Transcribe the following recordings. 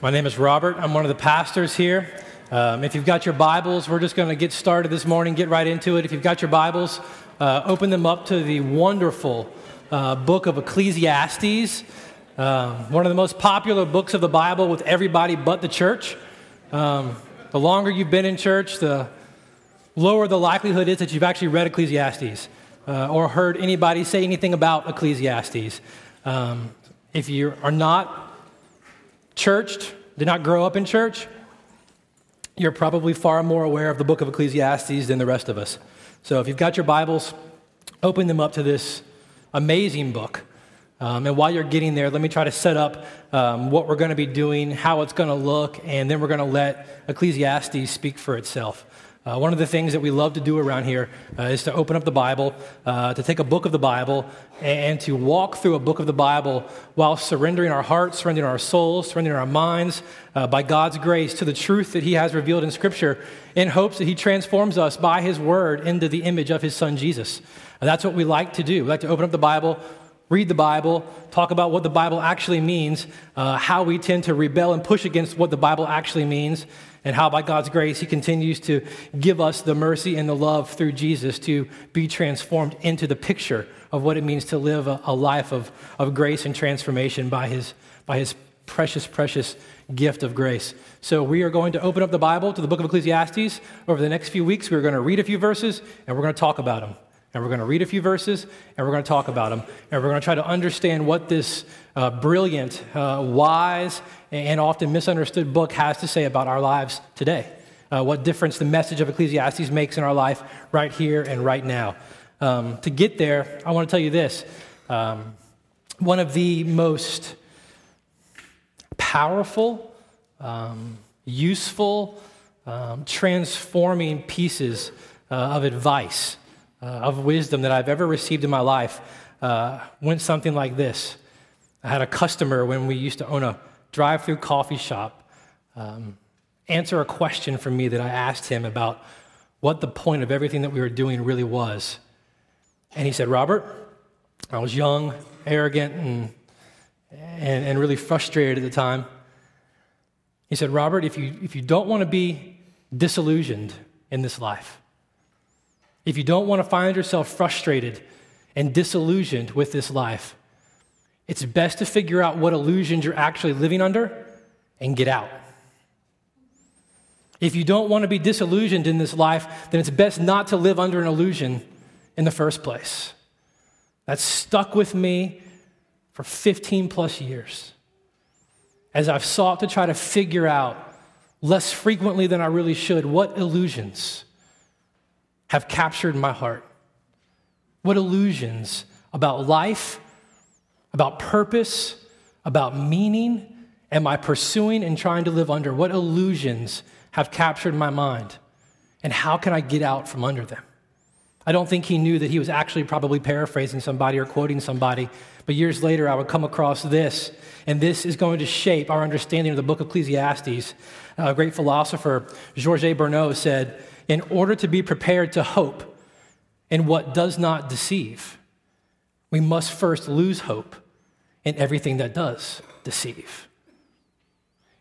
My name is Robert. I'm one of the pastors here. Um, if you've got your Bibles, we're just going to get started this morning, get right into it. If you've got your Bibles, uh, open them up to the wonderful uh, book of Ecclesiastes, uh, one of the most popular books of the Bible with everybody but the church. Um, the longer you've been in church, the lower the likelihood is that you've actually read Ecclesiastes uh, or heard anybody say anything about Ecclesiastes. Um, if you are not churched, did not grow up in church, you're probably far more aware of the book of Ecclesiastes than the rest of us. So if you've got your Bibles, open them up to this amazing book. Um, and while you're getting there, let me try to set up um, what we're going to be doing, how it's going to look, and then we're going to let Ecclesiastes speak for itself. Uh, one of the things that we love to do around here uh, is to open up the Bible, uh, to take a book of the Bible, and to walk through a book of the Bible while surrendering our hearts, surrendering our souls, surrendering our minds uh, by God's grace to the truth that He has revealed in Scripture in hopes that He transforms us by His Word into the image of His Son Jesus. And that's what we like to do. We like to open up the Bible, read the Bible, talk about what the Bible actually means, uh, how we tend to rebel and push against what the Bible actually means, and how by God's grace He continues to give us the mercy and the love through Jesus to be transformed into the picture of what it means to live a, a life of, of grace and transformation by his, by his precious, precious gift of grace. So, we are going to open up the Bible to the book of Ecclesiastes. Over the next few weeks, we're going to read a few verses and we're going to talk about them. And we're going to read a few verses and we're going to talk about them. And we're going to try to understand what this uh, brilliant, uh, wise, and often misunderstood book has to say about our lives today. Uh, what difference the message of Ecclesiastes makes in our life right here and right now. Um, to get there, I want to tell you this. Um, one of the most powerful, um, useful, um, transforming pieces uh, of advice, uh, of wisdom that I've ever received in my life uh, went something like this. I had a customer when we used to own a drive through coffee shop um, answer a question from me that I asked him about what the point of everything that we were doing really was. And he said, Robert, I was young, arrogant, and, and, and really frustrated at the time. He said, Robert, if you, if you don't want to be disillusioned in this life, if you don't want to find yourself frustrated and disillusioned with this life, it's best to figure out what illusions you're actually living under and get out. If you don't want to be disillusioned in this life, then it's best not to live under an illusion in the first place. That's stuck with me for 15 plus years as I've sought to try to figure out less frequently than I really should what illusions have captured my heart. What illusions about life about purpose, about meaning, am I pursuing and trying to live under? What illusions have captured my mind? And how can I get out from under them? I don't think he knew that he was actually probably paraphrasing somebody or quoting somebody, but years later I would come across this, and this is going to shape our understanding of the book of Ecclesiastes. A great philosopher, Georges Bernanos, said, In order to be prepared to hope in what does not deceive, we must first lose hope in everything that does deceive.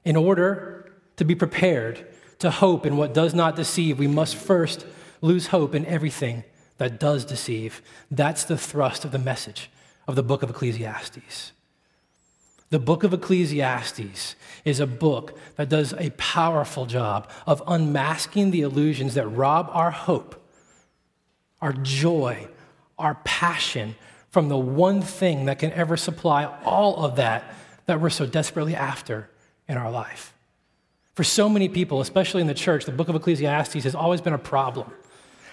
In order to be prepared to hope in what does not deceive, we must first lose hope in everything that does deceive. That's the thrust of the message of the book of Ecclesiastes. The book of Ecclesiastes is a book that does a powerful job of unmasking the illusions that rob our hope, our joy, our passion from the one thing that can ever supply all of that that we're so desperately after in our life. For so many people, especially in the church, the book of Ecclesiastes has always been a problem.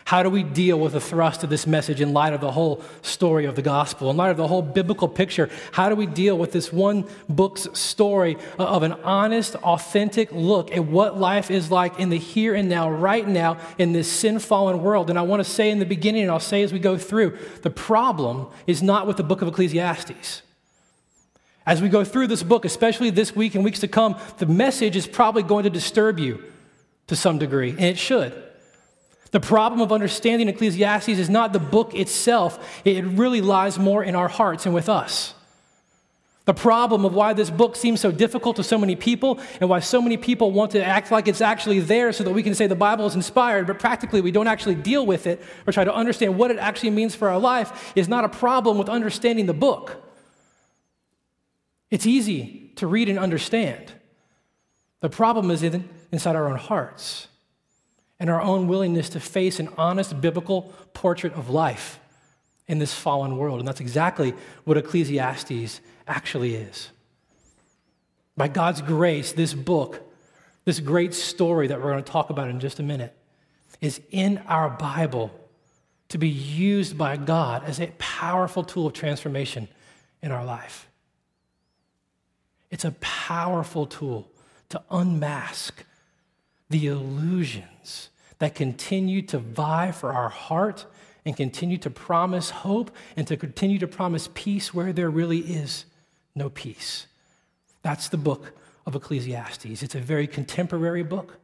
How do we deal with the thrust of this message in light of the whole story of the gospel, in light of the whole biblical picture? How do we deal with this one book's story of an honest, authentic look at what life is like in the here and now, right now, in this sin fallen world? And I want to say in the beginning, and I'll say as we go through, the problem is not with the book of Ecclesiastes. As we go through this book, especially this week and weeks to come, the message is probably going to disturb you to some degree, and it should. The problem of understanding Ecclesiastes is not the book itself, it really lies more in our hearts and with us. The problem of why this book seems so difficult to so many people and why so many people want to act like it's actually there so that we can say the Bible is inspired, but practically we don't actually deal with it or try to understand what it actually means for our life is not a problem with understanding the book. It's easy to read and understand. The problem is in, inside our own hearts and our own willingness to face an honest biblical portrait of life in this fallen world. And that's exactly what Ecclesiastes actually is. By God's grace, this book, this great story that we're going to talk about in just a minute, is in our Bible to be used by God as a powerful tool of transformation in our life. It's a powerful tool to unmask the illusions that continue to vie for our heart and continue to promise hope and to continue to promise peace where there really is no peace. That's the book of Ecclesiastes. It's a very contemporary book.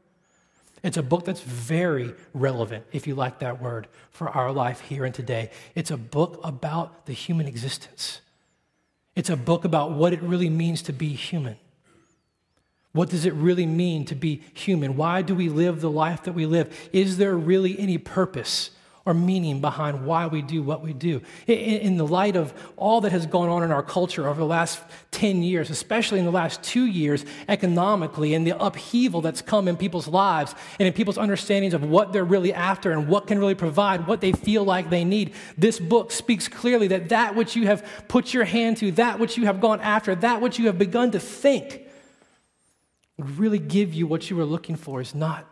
It's a book that's very relevant, if you like that word, for our life here and today. It's a book about the human existence. It's a book about what it really means to be human. What does it really mean to be human? Why do we live the life that we live? Is there really any purpose or meaning behind why we do what we do. In, the light of all that has gone on in our culture over the last 10 years, especially in the last two years economically, and the upheaval that's come in people's lives and in people's understandings of what they're really after and what can really provide what they feel like they need, this book speaks clearly that that which you have put your hand to, that which you have gone after, that which you have begun to think really give you what you were looking for is not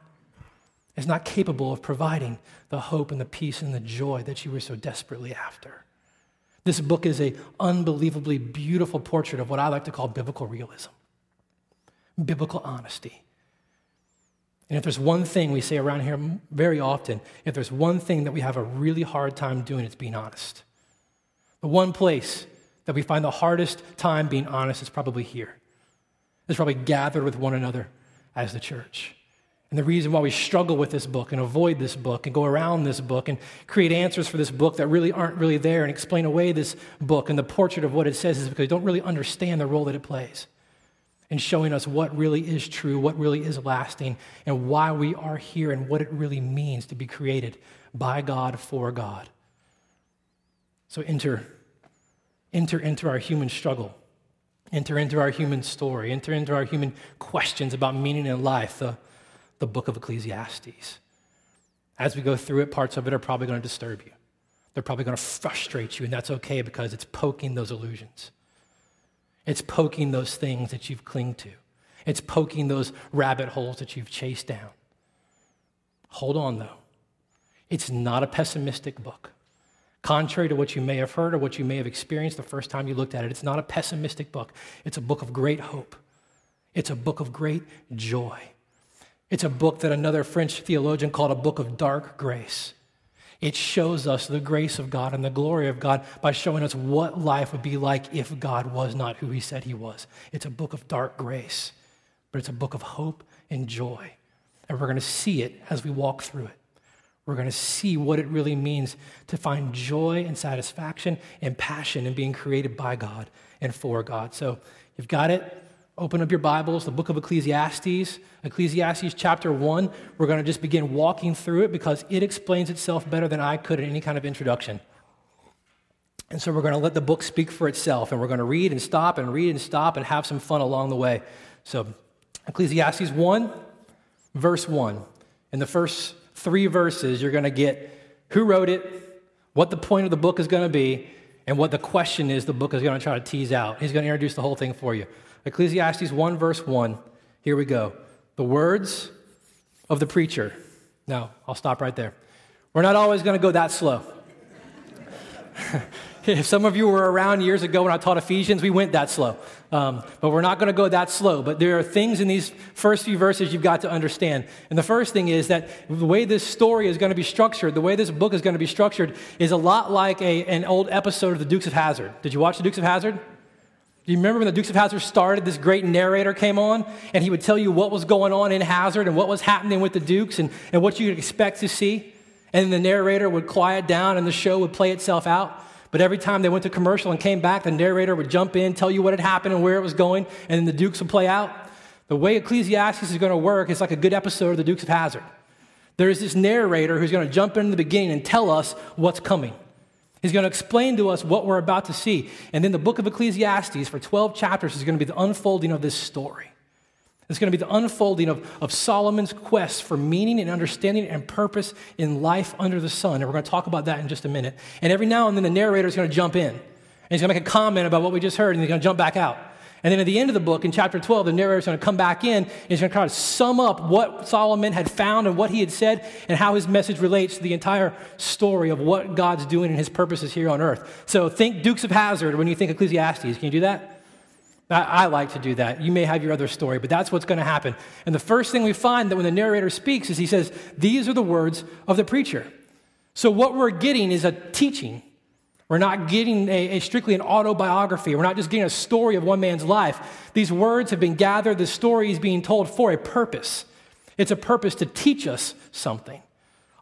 is not capable of providing the hope and the peace and the joy that you were so desperately after. This book is a unbelievably beautiful portrait of what I like to call biblical realism, biblical honesty. And if there's one thing we say around here very often, if there's one thing that we have a really hard time doing, it's being honest. The one place that we find the hardest time being honest is probably here. It's probably gathered with one another as the church. And the reason why we struggle with this book and avoid this book and go around this book and create answers for this book that really aren't really there and explain away this book and the portrait of what it says is because we don't really understand the role that it plays in showing us what really is true, what really is lasting, and why we are here and what it really means to be created by God for God. So enter, enter into our human struggle. Enter into our human story. Enter into our human questions about meaning in life. The, the book of Ecclesiastes. As we go through it, parts of it are probably going to disturb you. They're probably going to frustrate you, and that's okay because it's poking those illusions. It's poking those things that you've clinged to. It's poking those rabbit holes that you've chased down. Hold on, though. It's not a pessimistic book. Contrary to what you may have heard or what you may have experienced the first time you looked at it, it's not a pessimistic book. It's a book of great hope. It's a book of great joy. It's a book that another French theologian called a book of dark grace. It shows us the grace of God and the glory of God by showing us what life would be like if God was not who he said he was. It's a book of dark grace, but it's a book of hope and joy. And we're going to see it as we walk through it. We're going to see what it really means to find joy and satisfaction and passion in being created by God and for God. So, you've got it. Open up your Bibles, the book of Ecclesiastes, Ecclesiastes chapter 1. We're going to just begin walking through it because it explains itself better than I could in any kind of introduction. And so we're going to let the book speak for itself, and we're going to read and stop and read and stop and have some fun along the way. So, Ecclesiastes 1, verse 1. In the first three verses, you're going to get who wrote it, what the point of the book is going to be, and what the question is the book is going to try to tease out. He's going to introduce the whole thing for you. Ecclesiastes 1, verse 1. Here we go. The words of the preacher. Now, I'll stop right there. We're not always going to go that slow. if some of you were around years ago when I taught Ephesians, we went that slow. Um, but we're not going to go that slow. But there are things in these first few verses you've got to understand. And the first thing is that the way this story is going to be structured, the way this book is going to be structured, is a lot like a, an old episode of The Dukes of Hazzard. Did you watch The Dukes of Hazzard? Do you remember when the Dukes of Hazzard started? This great narrator came on, and he would tell you what was going on in Hazzard and what was happening with the Dukes and, and what you could expect to see. And the narrator would quiet down, and the show would play itself out. But every time they went to commercial and came back, the narrator would jump in, tell you what had happened and where it was going, and then the Dukes would play out. The way Ecclesiastes is going to work is like a good episode of the Dukes of Hazzard. There is this narrator who's going to jump in the beginning and tell us what's coming. He's going to explain to us what we're about to see. And then the book of Ecclesiastes, for 12 chapters, is going to be the unfolding of this story. It's going to be the unfolding of, of Solomon's quest for meaning and understanding and purpose in life under the sun. And we're going to talk about that in just a minute. And every now and then the narrator is going to jump in. And he's going to make a comment about what we just heard, and he's going to jump back out. And then at the end of the book, in chapter 12, the narrator is going to come back in and he's going to try to sum up what Solomon had found and what he had said and how his message relates to the entire story of what God's doing and his purposes here on earth. So think Dukes of Hazzard when you think Ecclesiastes. Can you do that? I, I like to do that. You may have your other story, but that's what's going to happen. And the first thing we find that when the narrator speaks is he says, These are the words of the preacher. So what we're getting is a teaching. We're not getting a, a, strictly an autobiography. We're not just getting a story of one man's life. These words have been gathered, the story is being told for a purpose. It's a purpose to teach us something.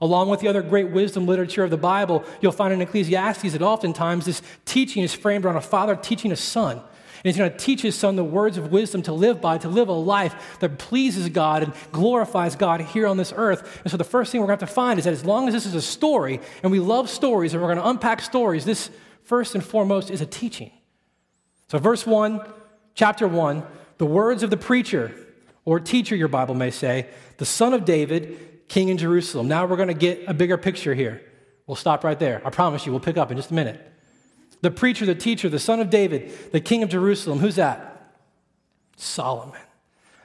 Along with the other great wisdom literature of the Bible, you'll find in Ecclesiastes that oftentimes this teaching is framed around a father teaching a son. And he's going to teach his son the words of wisdom to live by, to live a life that pleases God and glorifies God here on this earth. And so the first thing we're going to have to find is that as long as this is a story, and we love stories, and we're going to unpack stories, this first and foremost is a teaching. So, verse 1, chapter 1, the words of the preacher, or teacher, your Bible may say, the son of David, king in Jerusalem. Now we're going to get a bigger picture here. We'll stop right there. I promise you, we'll pick up in just a minute. The preacher, the teacher, the son of David, the king of Jerusalem. Who's that? Solomon.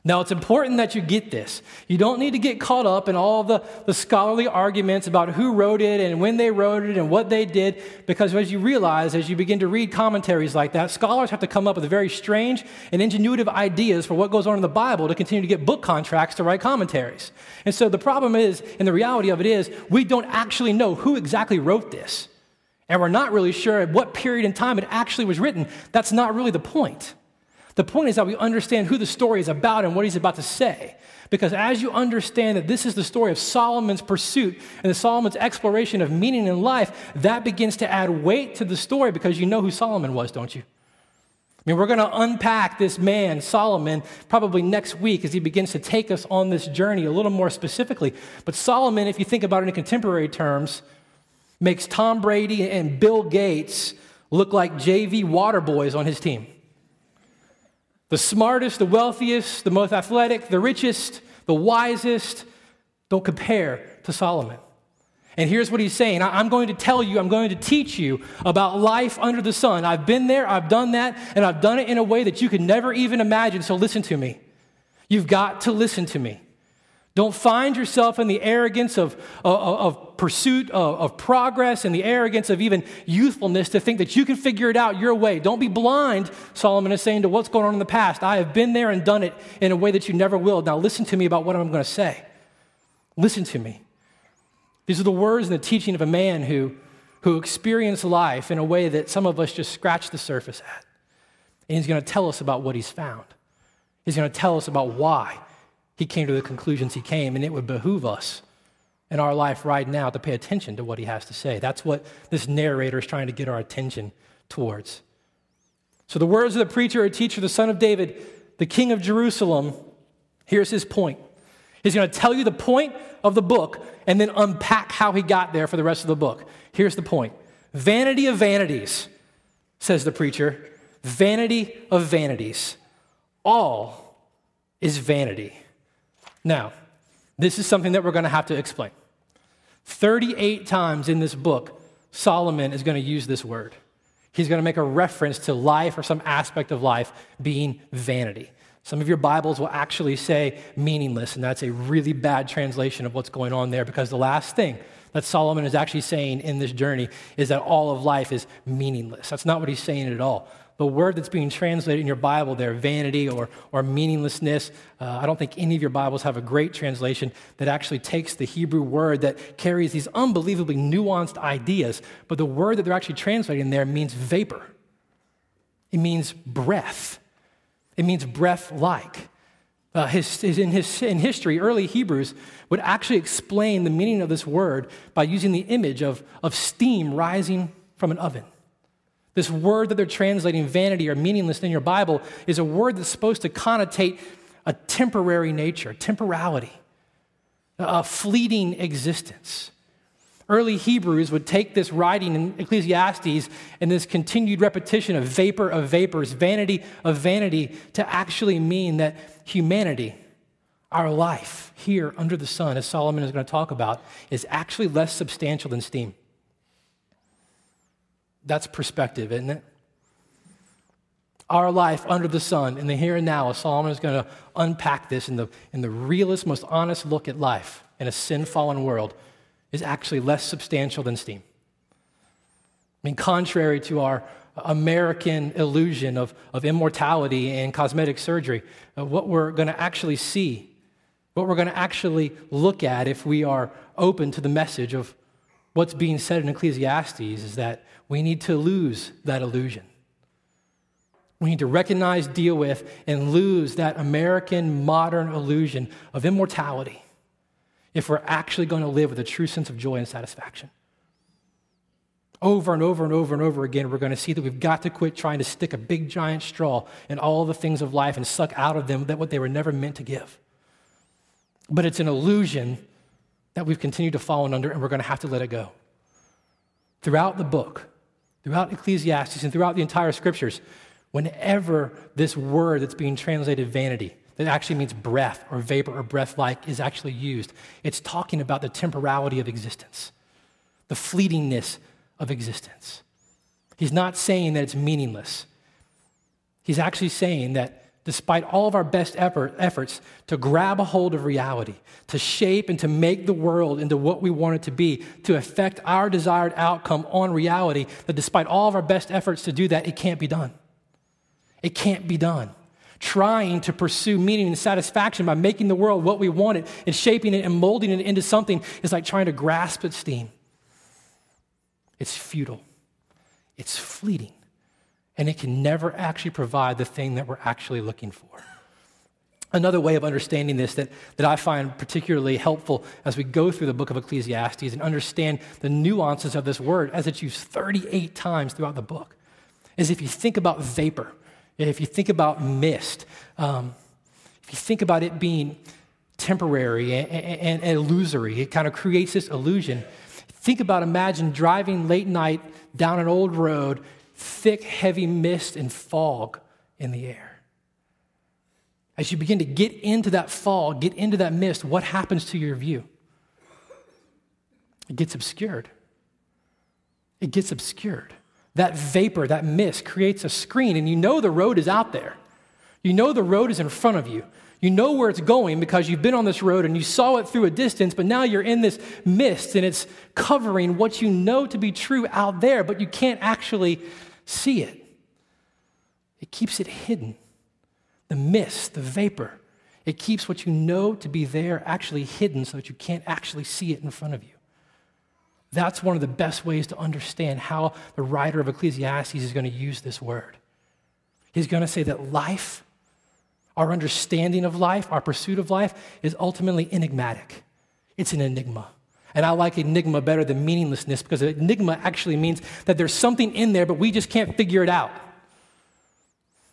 Now, it's important that you get this. You don't need to get caught up in all the, the scholarly arguments about who wrote it and when they wrote it and what they did, because as you realize, as you begin to read commentaries like that, scholars have to come up with very strange and ingenuitive ideas for what goes on in the Bible to continue to get book contracts to write commentaries. And so the problem is, and the reality of it is, we don't actually know who exactly wrote this and we're not really sure at what period in time it actually was written, that's not really the point. The point is that we understand who the story is about and what he's about to say. Because as you understand that this is the story of Solomon's pursuit and Solomon's exploration of meaning in life, that begins to add weight to the story because you know who Solomon was, don't you? I mean, we're going to unpack this man, Solomon, probably next week as he begins to take us on this journey a little more specifically. But Solomon, if you think about it in contemporary terms, makes Tom Brady and Bill Gates look like JV water boys on his team. The smartest, the wealthiest, the most athletic, the richest, the wisest don't compare to Solomon. And here's what he's saying I'm going to tell you, I'm going to teach you about life under the sun. I've been there, I've done that, and I've done it in a way that you could never even imagine. So listen to me. You've got to listen to me. Don't find yourself in the arrogance of, of, of pursuit of, of, progress and the arrogance of even youthfulness to think that you can figure it out your way. Don't be blind, Solomon is saying, to what's going on in the past. I have been there and done it in a way that you never will. Now, listen to me about what I'm going to say. Listen to me. These are the words and the teaching of a man who, who experienced life in a way that some of us just scratch the surface at. And he's going to tell us about what he's found, he's going to tell us about why he came to the conclusions he came, and it would behoove us in our life right now to pay attention to what he has to say. That's what this narrator is trying to get our attention towards. So, the words of the preacher or teacher, the son of David, the king of Jerusalem, here's his point. He's going to tell you the point of the book and then unpack how he got there for the rest of the book. Here's the point Vanity of vanities, says the preacher. Vanity of vanities. All is vanity. Now, this is something that we're going to have to explain. 38 times in this book, Solomon is going to use this word. He's going to make a reference to life or some aspect of life being vanity. Some of your Bibles will actually say meaningless, and that's a really bad translation of what's going on there because the last thing that Solomon is actually saying in this journey is that all of life is meaningless. That's not what he's saying at all the word that's being translated in your Bible there, vanity or, or meaninglessness, uh, I don't think any of your Bibles have a great translation that actually takes the Hebrew word that carries these unbelievably nuanced ideas. But the word that they're actually translating there means vapor, it means breath, it means breath like. Uh, his, in, his, in history, early Hebrews would actually explain the meaning of this word by using the image of, of steam rising from an oven. This word that they're translating vanity or meaningless in your Bible is a word that's supposed to connotate a temporary nature, temporality, a fleeting existence. Early Hebrews would take this writing in Ecclesiastes and this continued repetition of vapor of vapors, vanity of vanity, to actually mean that humanity, our life here under the sun, as Solomon is going to talk about, is actually less substantial than steam. That's perspective, isn't it? Our life under the sun in the here and now, Solomon is going to unpack this in the, in the realest, most honest look at life in a sin fallen world, is actually less substantial than steam. I mean, contrary to our American illusion of, of immortality and cosmetic surgery, uh, what we're going to actually see, what we're going to actually look at if we are open to the message of what's being said in Ecclesiastes is that we need to lose that illusion. We need to recognize, deal with, and lose that American modern illusion of immortality if we're actually going to live with a true sense of joy and satisfaction. Over and over and over and over again, we're going to see that we've got to quit trying to stick a big giant straw in all the things of life and suck out of them that what they were never meant to give. But it's an illusion that we've continued to fall under, and we're going to have to let it go. Throughout the book, throughout Ecclesiastes, and throughout the entire scriptures, whenever this word that's being translated vanity, that actually means breath or vapor or breath like, is actually used, it's talking about the temporality of existence, the fleetingness of existence. He's not saying that it's meaningless. He's actually saying that despite all of our best effort, efforts to grab a hold of reality, to shape and to make the world into what we want it to be, to affect our desired outcome on reality, that despite all of our best efforts to do that, it can't be done. It can't be done. Trying to pursue meaning and satisfaction by making the world what we want it and shaping it and molding it into something is like trying to grasp at steam. It's futile, it's fleeting and it can never actually provide the thing that we're actually looking for. Another way of understanding this that, that I find particularly helpful as we go through the book of Ecclesiastes and understand the nuances of this word as it's used 38 times throughout the book is if you think about vapor, if you think about mist, um, if you think about it being temporary and, and, and illusory, it kind of creates this illusion. Think about imagine driving late night down an old road thick, heavy mist and fog in the air. As you begin to get into that fog, get into that mist, what happens to your view? It gets obscured. It gets obscured. That vapor, that mist creates a screen, and you know the road is out there. You know the road is in front of you. You know where it's going because you've been on this road and you saw it through a distance, but now you're in this mist and it's covering what you know to be true out there, but you can't actually see it. It keeps it hidden. The mist, the vapor, it keeps what you know to be there actually hidden so that you can't actually see it in front of you. That's one of the best ways to understand how the writer of Ecclesiastes is going to use this word. He's going to say that life, our understanding of life, our pursuit of life, is ultimately enigmatic. It's an enigma. And I like enigma better than meaninglessness because enigma actually means that there's something in there, but we just can't figure it out.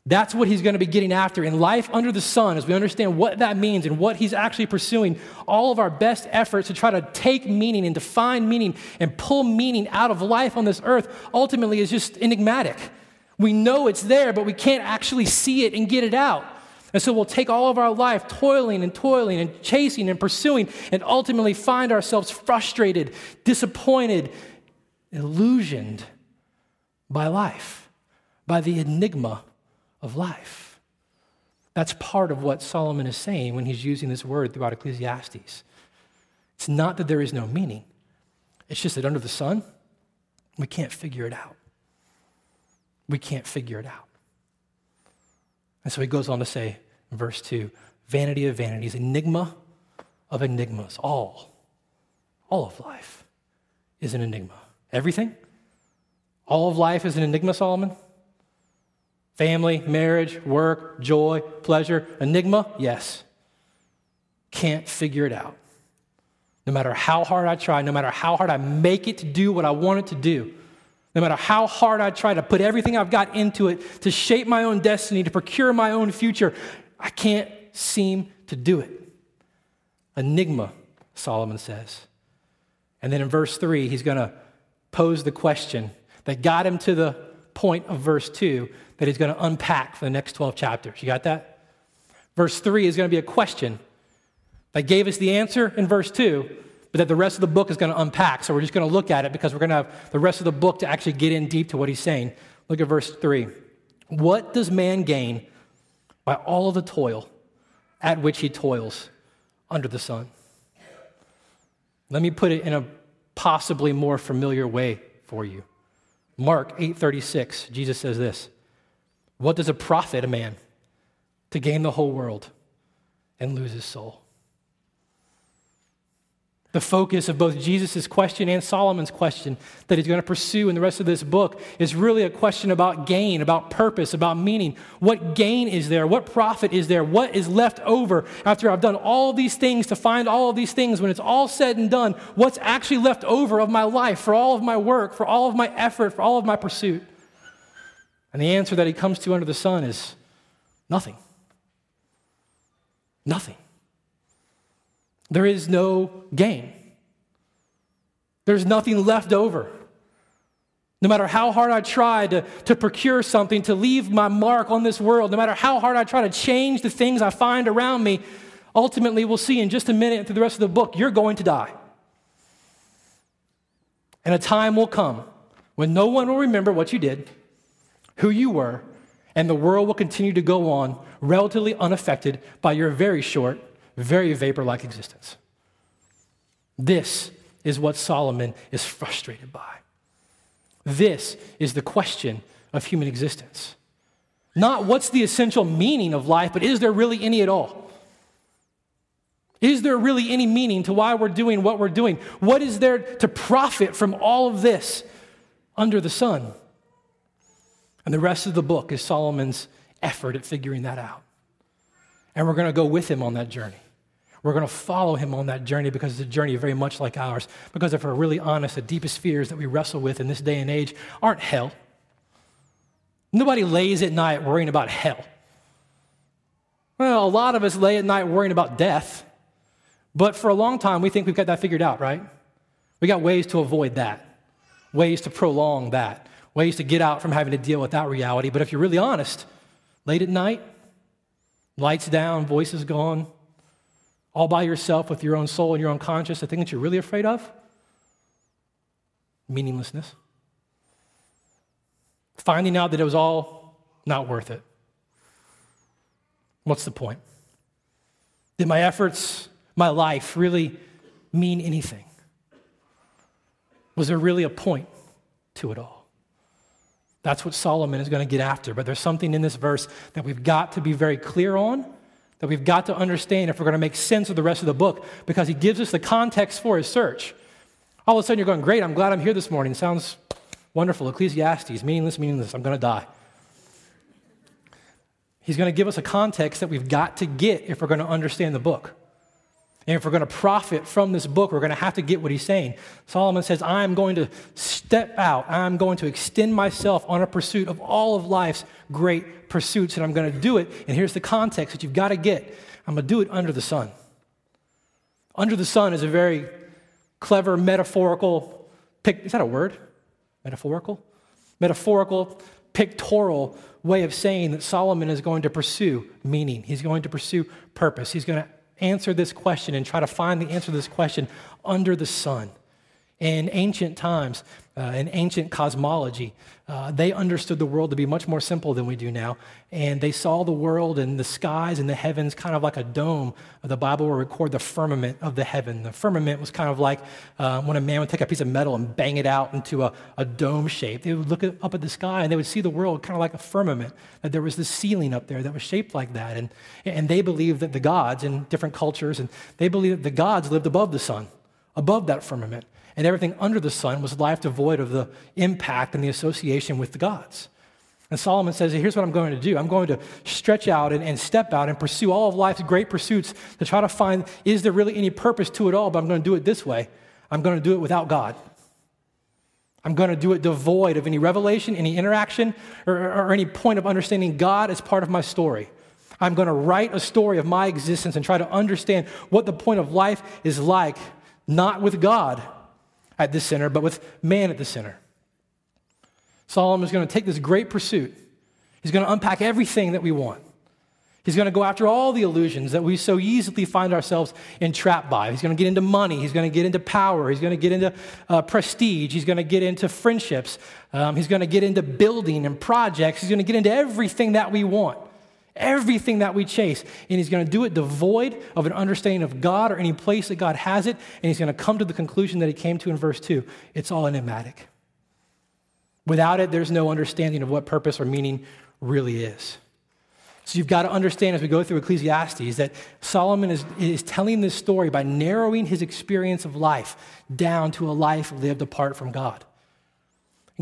That's what he's going to be getting after in life under the sun as we understand what that means and what he's actually pursuing. All of our best efforts to try to take meaning and define meaning and pull meaning out of life on this earth ultimately is just enigmatic. We know it's there, but we can't actually see it and get it out. And so we'll take all of our life toiling and toiling and chasing and pursuing and ultimately find ourselves frustrated, disappointed, illusioned by life, by the enigma of life. That's part of what Solomon is saying when he's using this word throughout Ecclesiastes. It's not that there is no meaning, it's just that under the sun, we can't figure it out. We can't figure it out. And so he goes on to say, in verse 2, vanity of vanities, enigma of enigmas. All, all of life is an enigma. Everything? All of life is an enigma, Solomon? Family, marriage, work, joy, pleasure, enigma? Yes. Can't figure it out. No matter how hard I try, no matter how hard I make it to do what I want it to do, no matter how hard I try to put everything I've got into it to shape my own destiny, to procure my own future, I can't seem to do it. Enigma, Solomon says. And then in verse 3, he's going to pose the question that got him to the point of verse 2 that he's going to unpack for the next 12 chapters. You got that? Verse 3 is going to be a question that gave us the answer in verse 2, but that the rest of the book is going to unpack. So we're just going to look at it because we're going to have the rest of the book to actually get in deep to what he's saying. Look at verse 3. What does man gain by all the toil at which he toils under the sun? Let me put it in a possibly more familiar way for you. Mark 8:36, Jesus says this. What does it profit a man to gain the whole world and lose his soul? The focus of both Jesus' question and Solomon's question that he's going to pursue in the rest of this book is really a question about gain, about purpose, about meaning. What gain is there? What profit is there? What is left over after I've done all these things to find all of these things? When it's all said and done, what's actually left over of my life for all of my work, for all of my effort, for all of my pursuit? And the answer that he comes to under the sun is nothing. Nothing. There is no gain. There's nothing left over. No matter how hard I try to, to procure something, to leave my mark on this world, no matter how hard I try to change the things I find around me, ultimately, we'll see in just a minute through the rest of the book, you're going to die. And a time will come when no one will remember what you did, who you were, and the world will continue to go on relatively unaffected by your very short very vapor like existence. This is what Solomon is frustrated by. This is the question of human existence. Not what's the essential meaning of life, but is there really any at all? Is there really any meaning to why we're doing what we're doing? What is there to profit from all of this under the sun? And the rest of the book is Solomon's effort at figuring that out. And we're going to go with him on that journey. We're going to follow him on that journey because it's a journey very much like ours. Because if we're really honest, the deepest fears that we wrestle with in this day and age aren't hell. Nobody lays at night worrying about hell. Well, a lot of us lay at night worrying about death. But for a long time, we think we've got that figured out, right? We got ways to avoid that, ways to prolong that, ways to get out from having to deal with that reality. But if you're really honest, late at night, lights down, voices gone, all by yourself with your own soul and your own conscience, the thing that you're really afraid of? Meaninglessness. Finding out that it was all not worth it. What's the point? Did my efforts, my life, really mean anything? Was there really a point to it all? That's what Solomon is going to get after. But there's something in this verse that we've got to be very clear on that we've got to understand if we're going to make sense of the rest of the book because he gives us the context for his search. All of a sudden, you're going, Great, I'm glad I'm here this morning. Sounds wonderful. Ecclesiastes, meaningless, meaningless. I'm going to die. He's going to give us a context that we've got to get if we're going to understand the book. And if we're going to profit from this book, we're going to have to get what he's saying. Solomon says, I'm going to step out. I'm going to extend myself on a pursuit of all of life's great pursuits, and I'm going to do it. And here's the context that you've got to get I'm going to do it under the sun. Under the sun is a very clever metaphorical, pic- is that a word? Metaphorical? Metaphorical, pictorial way of saying that Solomon is going to pursue meaning. He's going to pursue purpose. He's going to answer this question and try to find the answer to this question under the sun. In ancient times, uh, in ancient cosmology, uh, they understood the world to be much more simple than we do now. And they saw the world and the skies and the heavens kind of like a dome. The Bible will record the firmament of the heaven. The firmament was kind of like uh, when a man would take a piece of metal and bang it out into a, a dome shape. They would look up at the sky and they would see the world kind of like a firmament, that there was this ceiling up there that was shaped like that. And, and they believed that the gods in different cultures, and they believed that the gods lived above the sun, above that firmament and everything under the sun was life devoid of the impact and the association with the gods. And Solomon says, Here's what I'm going to do I'm going to stretch out and, and, step out and pursue all of life's great pursuits to try to find is there really any purpose to it all, but I'm going to do it this way. I'm going to do it without God. I'm going to do it devoid of any revelation, any interaction, or, or, any point of understanding God as part of my story. I'm going to write a story of my existence and try to understand what the point of life is like, not with God at the center, but with man at the center. Solomon is going to take this great pursuit. He's going to unpack everything that we want. He's going to go after all the illusions that we so easily find ourselves entrapped by. He's going to get into money. He's going to get into power. He's going to get into uh, prestige. He's going to get into friendships. Um, he's going to get into building and projects. He's going to get into everything that we want, everything that we chase. And he's going to do it devoid of an understanding of God or any place that God has it. And he's going to come to the conclusion that he came to in verse 2 it's all enigmatic. Without it, there's no understanding of what purpose or meaning really is. So you've got to understand as we go through Ecclesiastes that Solomon is, is telling this story by narrowing his experience of life down to a life lived apart from God.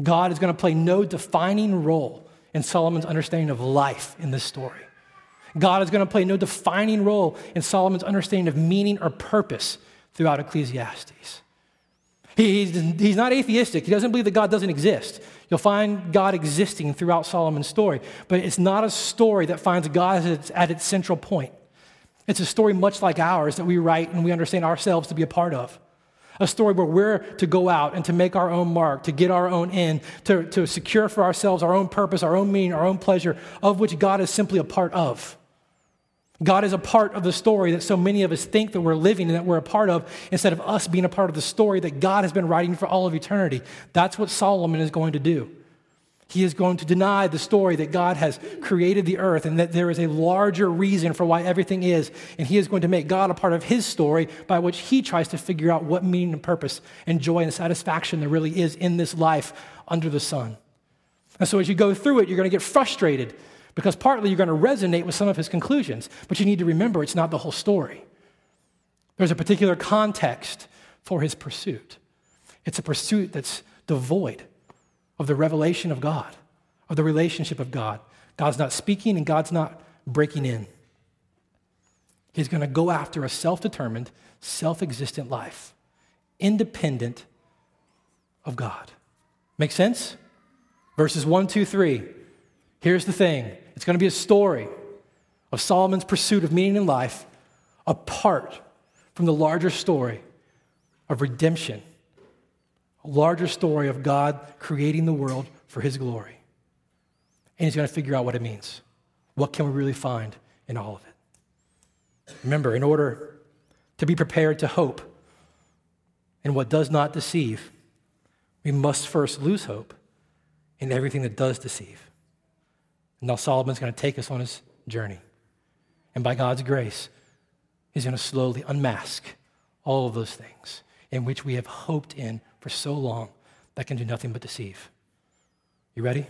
God is going to play no defining role in Solomon's understanding of life in this story. God is going to play no defining role in Solomon's understanding of meaning or purpose throughout Ecclesiastes. He's, he's not atheistic. He doesn't believe that God doesn't exist. You'll find God existing throughout Solomon's story, but it's not a story that finds God at its, at its central point. It's a story much like ours that we write and we understand ourselves to be a part of. A story where we're to go out and to make our own mark, to get our own end, to, to secure for ourselves our own purpose, our own meaning, our own pleasure, of which God is simply a part of. God is a part of the story that so many of us think that we're living and that we're a part of instead of us being a part of the story that God has been writing for all of eternity. That's what Solomon is going to do. He is going to deny the story that God has created the earth and that there is a larger reason for why everything is. And he is going to make God a part of his story by which he tries to figure out what meaning and purpose and joy and satisfaction there really is in this life under the sun. And so as you go through it, you're going to get frustrated because partly you're going to resonate with some of his conclusions, but you need to remember it's not the whole story. There's a particular context for his pursuit. It's a pursuit that's devoid of the revelation of God, of the relationship of God. God's not speaking and God's not breaking in. He's going to go after a self determined, self existent life, independent of God. Make sense? Verses 1, 2, 3. Here's the thing it's going to be a story of Solomon's pursuit of meaning in life apart from the larger story of redemption, a larger story of God creating the world for his glory. And he's going to figure out what it means. What can we really find in all of it? Remember, in order to be prepared to hope in what does not deceive, we must first lose hope in everything that does deceive. Now, Solomon's going to take us on his journey. And by God's grace, he's going to slowly unmask all of those things in which we have hoped in for so long that can do nothing but deceive. You ready?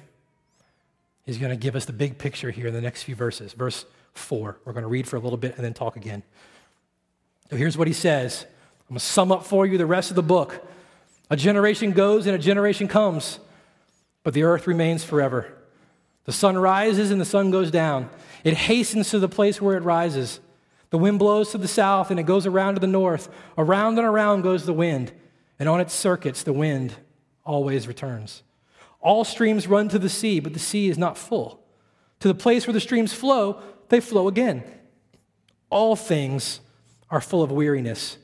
He's going to give us the big picture here in the next few verses. Verse 4. We're going to read for a little bit and then talk again. So here's what he says. I'm going to sum up for you the rest of the book. A generation goes and a generation comes, but the earth remains forever. The sun rises and the sun goes down. It hastens to the place where it rises. The wind blows to the south and it goes around to the north. Around and around goes the wind, and on its circuits the wind always returns. All streams run to the sea, but the sea is not full. To the place where the streams flow, they flow again. All things are full of weariness.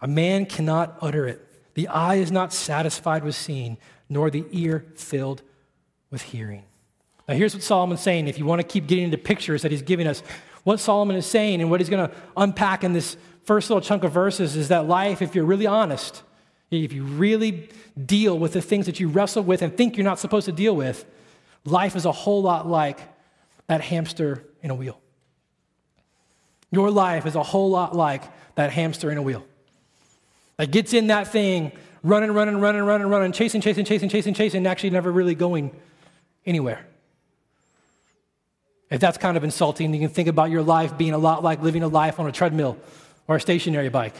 A man cannot utter it. The eye is not satisfied with seeing, nor the ear filled with hearing. Now, here's what Solomon's saying. If you want to keep getting into pictures that he's giving us, what Solomon is saying and what he's going to unpack in this first little chunk of verses is that life, if you're really honest, if you really deal with the things that you wrestle with and think you're not supposed to deal with, life is a whole lot like that hamster in a wheel. Your life is a whole lot like that hamster in a wheel that gets in that thing, running, running, running, running, running, chasing, chasing, chasing, chasing, chasing, and actually never really going anywhere. If that's kind of insulting, you can think about your life being a lot like living a life on a treadmill or a stationary bike,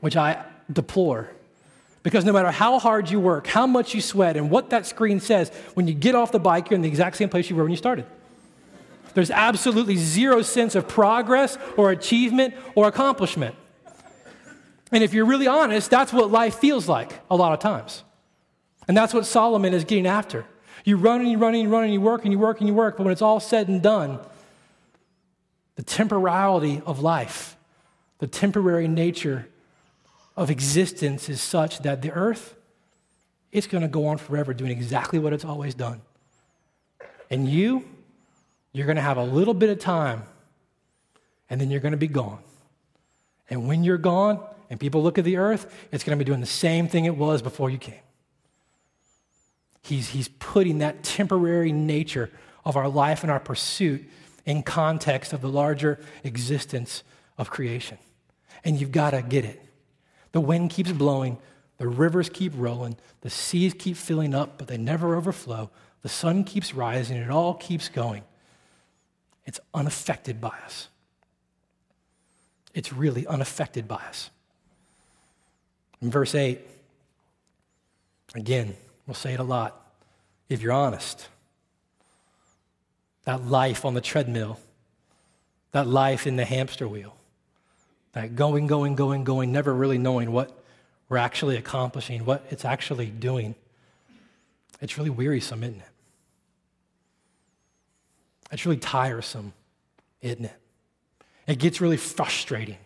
which I deplore. Because no matter how hard you work, how much you sweat, and what that screen says, when you get off the bike, you're in the exact same place you were when you started. There's absolutely zero sense of progress or achievement or accomplishment. And if you're really honest, that's what life feels like a lot of times. And that's what Solomon is getting after. You run and you run and you run and you work and you work and you work, but when it's all said and done, the temporality of life, the temporary nature of existence is such that the earth, it's going to go on forever doing exactly what it's always done. And you, you're going to have a little bit of time, and then you're going to be gone. And when you're gone, and people look at the earth, it's going to be doing the same thing it was before you came. He's, he's putting that temporary nature of our life and our pursuit in context of the larger existence of creation. And you've got to get it. The wind keeps blowing, the rivers keep rolling, the seas keep filling up, but they never overflow. The sun keeps rising, it all keeps going. It's unaffected by us. It's really unaffected by us. In verse 8, again, we'll say it a lot. If you're honest, that life on the treadmill, that life in the hamster wheel, that going, going, going, going, never really knowing what we're actually accomplishing, what it's actually doing, it's really wearisome, isn't it? It's really tiresome, isn't it? It gets really frustrating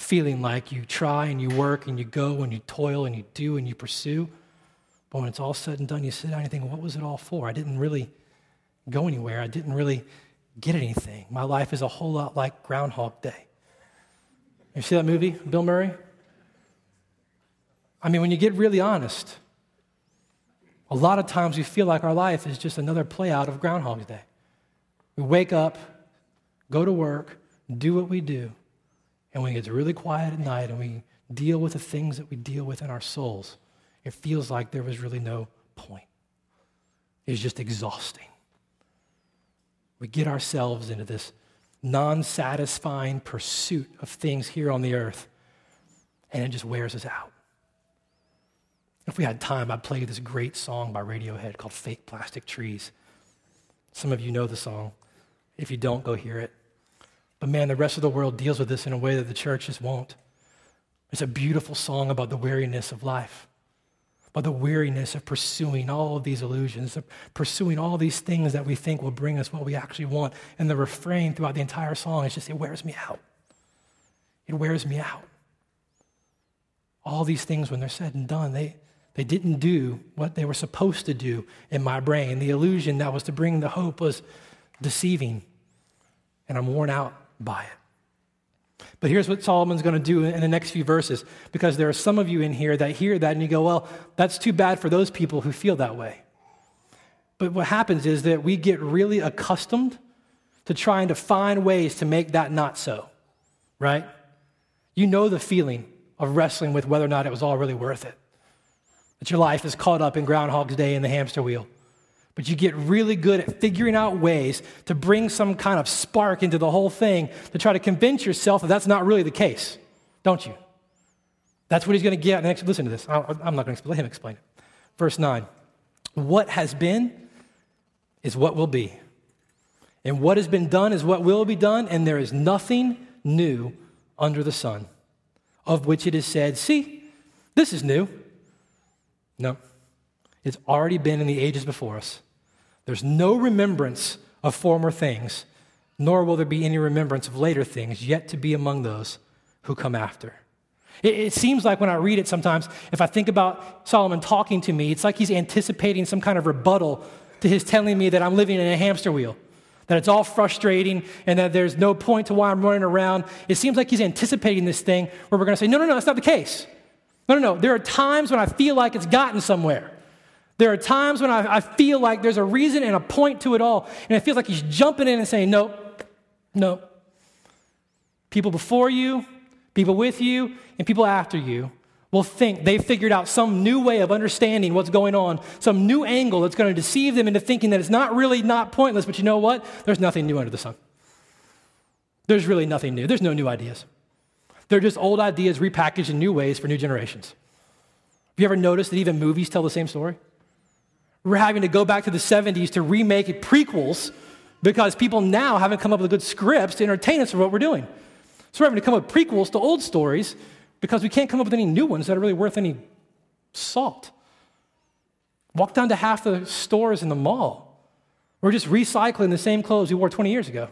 feeling like you try and you work and you go and you toil and you do and you pursue. But when it's all said and done, you sit down and think, what was it all for? I didn't really go anywhere. I didn't really get anything. My life is a whole lot like Groundhog Day. You see that movie, Bill Murray? I mean, when you get really honest, a lot of times we feel like our life is just another play out of Groundhog Day. We wake up, go to work, do what we do, and when it gets really quiet at night and we deal with the things that we deal with in our souls, it feels like there was really no point. It's just exhausting. We get ourselves into this non satisfying pursuit of things here on the earth, and it just wears us out. If we had time, I'd play this great song by Radiohead called Fake Plastic Trees. Some of you know the song. If you don't, go hear it. But man, the rest of the world deals with this in a way that the churches won't. It's a beautiful song about the weariness of life, about the weariness of pursuing all of these illusions, of pursuing all these things that we think will bring us what we actually want. And the refrain throughout the entire song is just, it wears me out. It wears me out. All these things, when they're said and done, they, they didn't do what they were supposed to do in my brain. The illusion that was to bring the hope was deceiving, and I'm worn out by it. But here's what Solomon's going to do in the next few verses, because there are some of you in here that hear that and you go, well, that's too bad for those people who feel that way. But what happens is that we get really accustomed to trying to find ways to make that not so, right? You know the feeling of wrestling with whether or not it was all really worth it. That your life is caught up in Groundhog's Day in the hamster wheel but you get really good at figuring out ways to bring some kind of spark into the whole thing to try to convince yourself that that's not really the case, don't you? That's what he's going to get next. Listen to this. I'm not going to let him explain it. Verse 9 What has been is what will be, and what has been done is what will be done, and there is nothing new under the sun, of which it is said, See, this is new. No, it's already been in the ages before us. There's no remembrance of former things, nor will there be any remembrance of later things yet to be among those who come after. It, it, seems like when I read it sometimes, if I think about Solomon talking to me, it's like he's anticipating some kind of rebuttal to his telling me that I'm living in a hamster wheel, that it's all frustrating, and that there's no point to why I'm running around. It seems like he's anticipating this thing where we're going to say, no, no, no, that's not the case. No, no, no. There are times when I feel like it's gotten somewhere. There are times when I, I, feel like there's a reason and a point to it all, and it feels like he's jumping in and saying, Nope, nope. People before you, people with you, and people after you will think they've figured out some new way of understanding what's going on, some new angle that's going to deceive them into thinking that it's not really not pointless, but you know what? There's nothing new under the sun. There's really nothing new. There's no new ideas. They're just old ideas repackaged in new ways for new generations. Have you ever noticed that even movies tell the same story? We're having to go back to the 70s to remake prequels because people now haven't come up with good scripts to entertain us for what we're doing. So we're having to come up with prequels to old stories because we can't come up with any new ones that are really worth any salt. Walk down to half the stores in the mall. We're just recycling the same clothes we wore 20 years ago.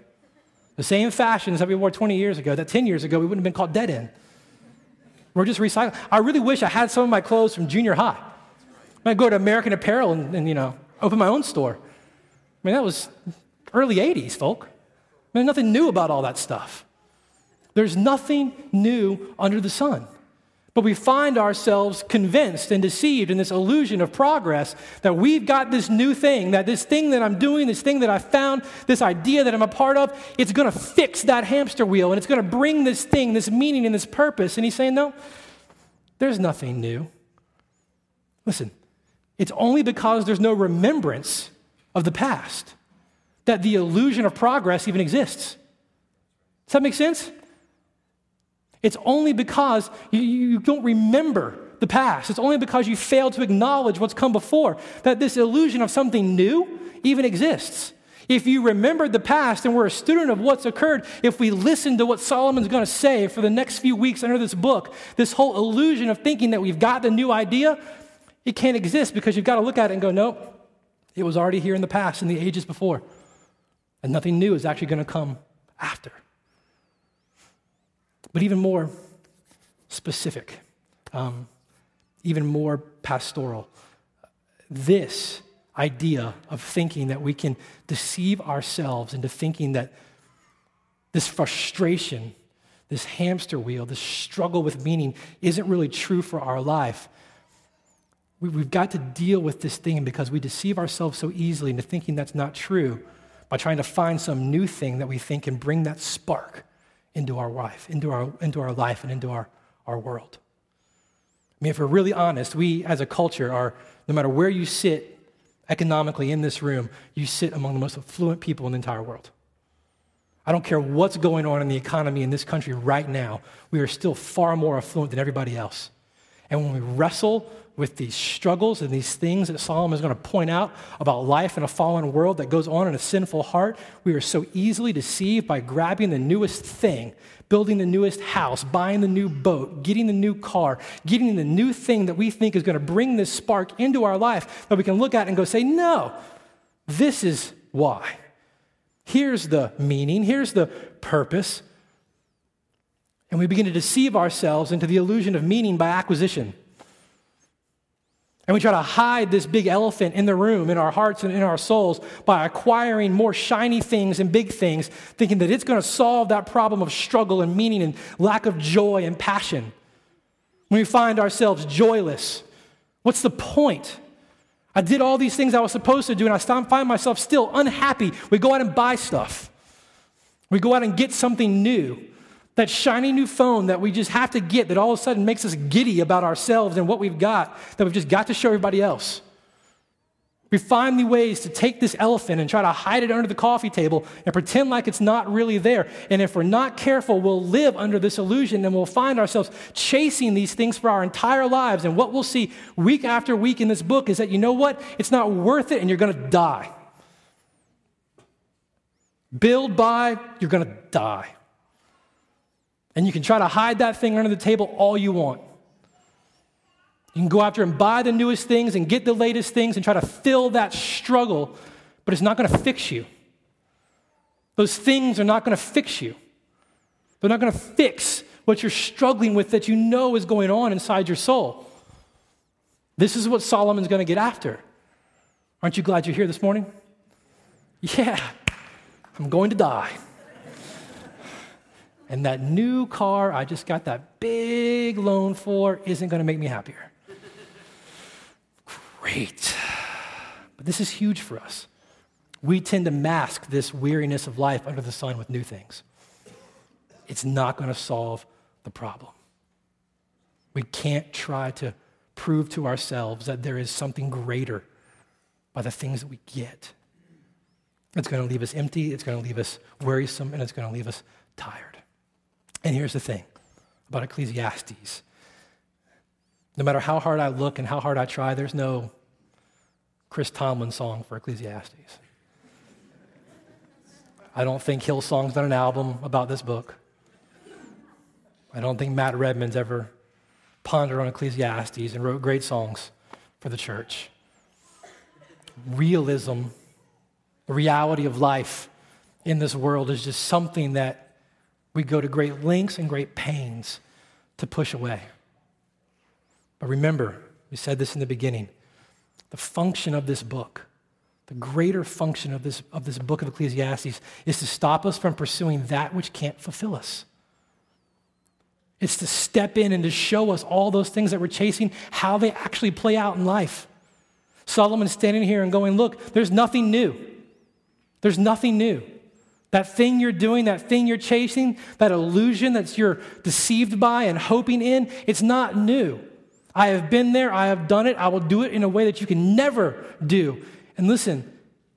The same fashions that we wore 20 years ago, that 10 years ago we wouldn't have been caught dead in. We're just recycling. I really wish I had some of my clothes from junior high. I go to American Apparel and, and, you know, open my own store. I mean, that was early 80s, folk. I mean, there's nothing new about all that stuff. There's nothing new under the sun. But we find ourselves convinced and deceived in this illusion of progress that we've got this new thing, that this thing that I'm doing, this thing that I found, this idea that I'm a part of, it's going to fix that hamster wheel and it's going to bring this thing, this meaning and this purpose. And he's saying, no, there's nothing new. Listen, it's only because there's no remembrance of the past that the illusion of progress even exists. Does that make sense? It's only because you, you don't remember the past. It's only because you fail to acknowledge what's come before that this illusion of something new even exists. If you remembered the past and were a student of what's occurred, if we listen to what Solomon's going to say for the next few weeks under this book, this whole illusion of thinking that we've got the new idea, it can't exist because you've got to look at it and go, nope, it was already here in the past, in the ages before. And nothing new is actually going to come after but even more specific, um, even more pastoral. This idea of thinking that we can deceive ourselves into thinking that this frustration, this hamster wheel, this struggle with meaning isn't really true for our life. We've got to deal with this thing because we deceive ourselves so easily into thinking that's not true by trying to find some new thing that we think can bring that spark into our life, into our, into our life and into our, our world. I mean, if we're really honest, we as a culture are, no matter where you sit economically in this room, you sit among the most affluent people in the entire world. I don't care what's going on in the economy in this country right now, we are still far more affluent than everybody else. And when we wrestle with these struggles and these things that Solomon is going to point out about life in a fallen world that goes on in a sinful heart, we are so easily deceived by grabbing the newest thing, building the newest house, buying the new boat, getting the new car, getting the new thing that we think is going to bring this spark into our life that we can look at and go say, no, this is why. Here's the meaning, here's the purpose. And we begin to deceive ourselves into the illusion of meaning by acquisition. And we try to hide this big elephant in the room, in our hearts and in our souls, by acquiring more shiny things and big things, thinking that it's going to solve that problem of struggle and meaning and lack of joy and passion. When we find ourselves joyless, what's the point? I did all these things I was supposed to do, and I find myself still unhappy. We go out and buy stuff. We go out and get something new that shiny new phone that we just have to get that all of a sudden makes us giddy about ourselves and what we've got that we've just got to show everybody else. We find the ways to take this elephant and try to hide it under the coffee table and pretend like it's not really there. And if we're not careful, we'll live under this illusion and we'll find ourselves chasing these things for our entire lives. And what we'll see week after week in this book is that you know what? It's not worth it and you're going to die. Build by, you're going to die. And you can try to hide that thing under the table all you want. You can go after and buy the newest things and get the latest things and try to fill that struggle, but it's not going to fix you. Those things are not going to fix you. They're not going to fix what you're struggling with that you know is going on inside your soul. This is what Solomon's going to get after. Aren't you glad you're here this morning? Yeah, I'm going to die. And that new car I just got that big loan for isn't going to make me happier. Great. But this is huge for us. We tend to mask this weariness of life under the sun with new things. It's not going to solve the problem. We can't try to prove to ourselves that there is something greater by the things that we get. It's going to leave us empty, it's going to leave us worrisome, and it's going to leave us tired. And here's the thing about Ecclesiastes no matter how hard I look and how hard I try, there's no Chris Tomlin song for Ecclesiastes. I don't think Hillsong's done an album about this book. I don't think Matt Redman's ever pondered on Ecclesiastes and wrote great songs for the church. realism, the reality of life in this world is just something that we go to great lengths and great pains to push away. But remember, we said this in the beginning the function of this book, the greater function of this, of this book of Ecclesiastes, is to stop us from pursuing that which can't fulfill us. It's to step in and to show us all those things that we're chasing, how they actually play out in life. Solomon's standing here and going, Look, there's nothing new. There's nothing new. That thing you're doing, that thing you're chasing, that illusion that you're deceived by and hoping in, it's not new. I have been there, I have done it, I will do it in a way that you can never do. And listen,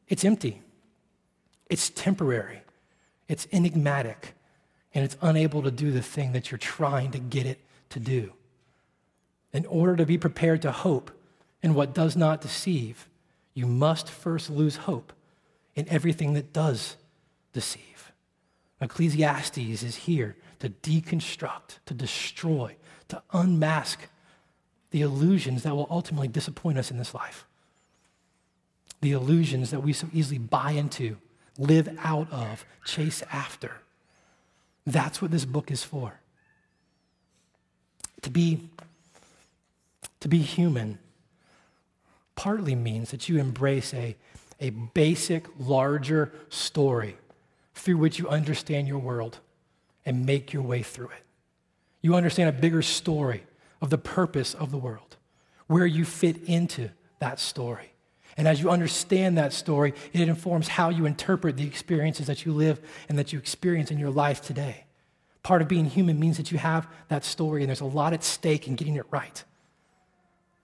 it's empty, it's temporary, it's enigmatic, and it's unable to do the thing that you're trying to get it to do. In order to be prepared to hope in what does not deceive, you must first lose hope in everything that does deceive. Ecclesiastes is here to deconstruct, to destroy, to unmask the illusions that will ultimately disappoint us in this life. The illusions that we so easily buy into, live out of, chase after. That's what this book is for. To be, to be human partly means that you embrace a, a basic, larger story through which you understand your world and make your way through it. You understand a bigger story of the purpose of the world, where you fit into that story. And as you understand that story, it informs how you interpret the experiences that you live and that you experience in your life today. Part of being human means that you have that story, and there's a lot at stake in getting it right.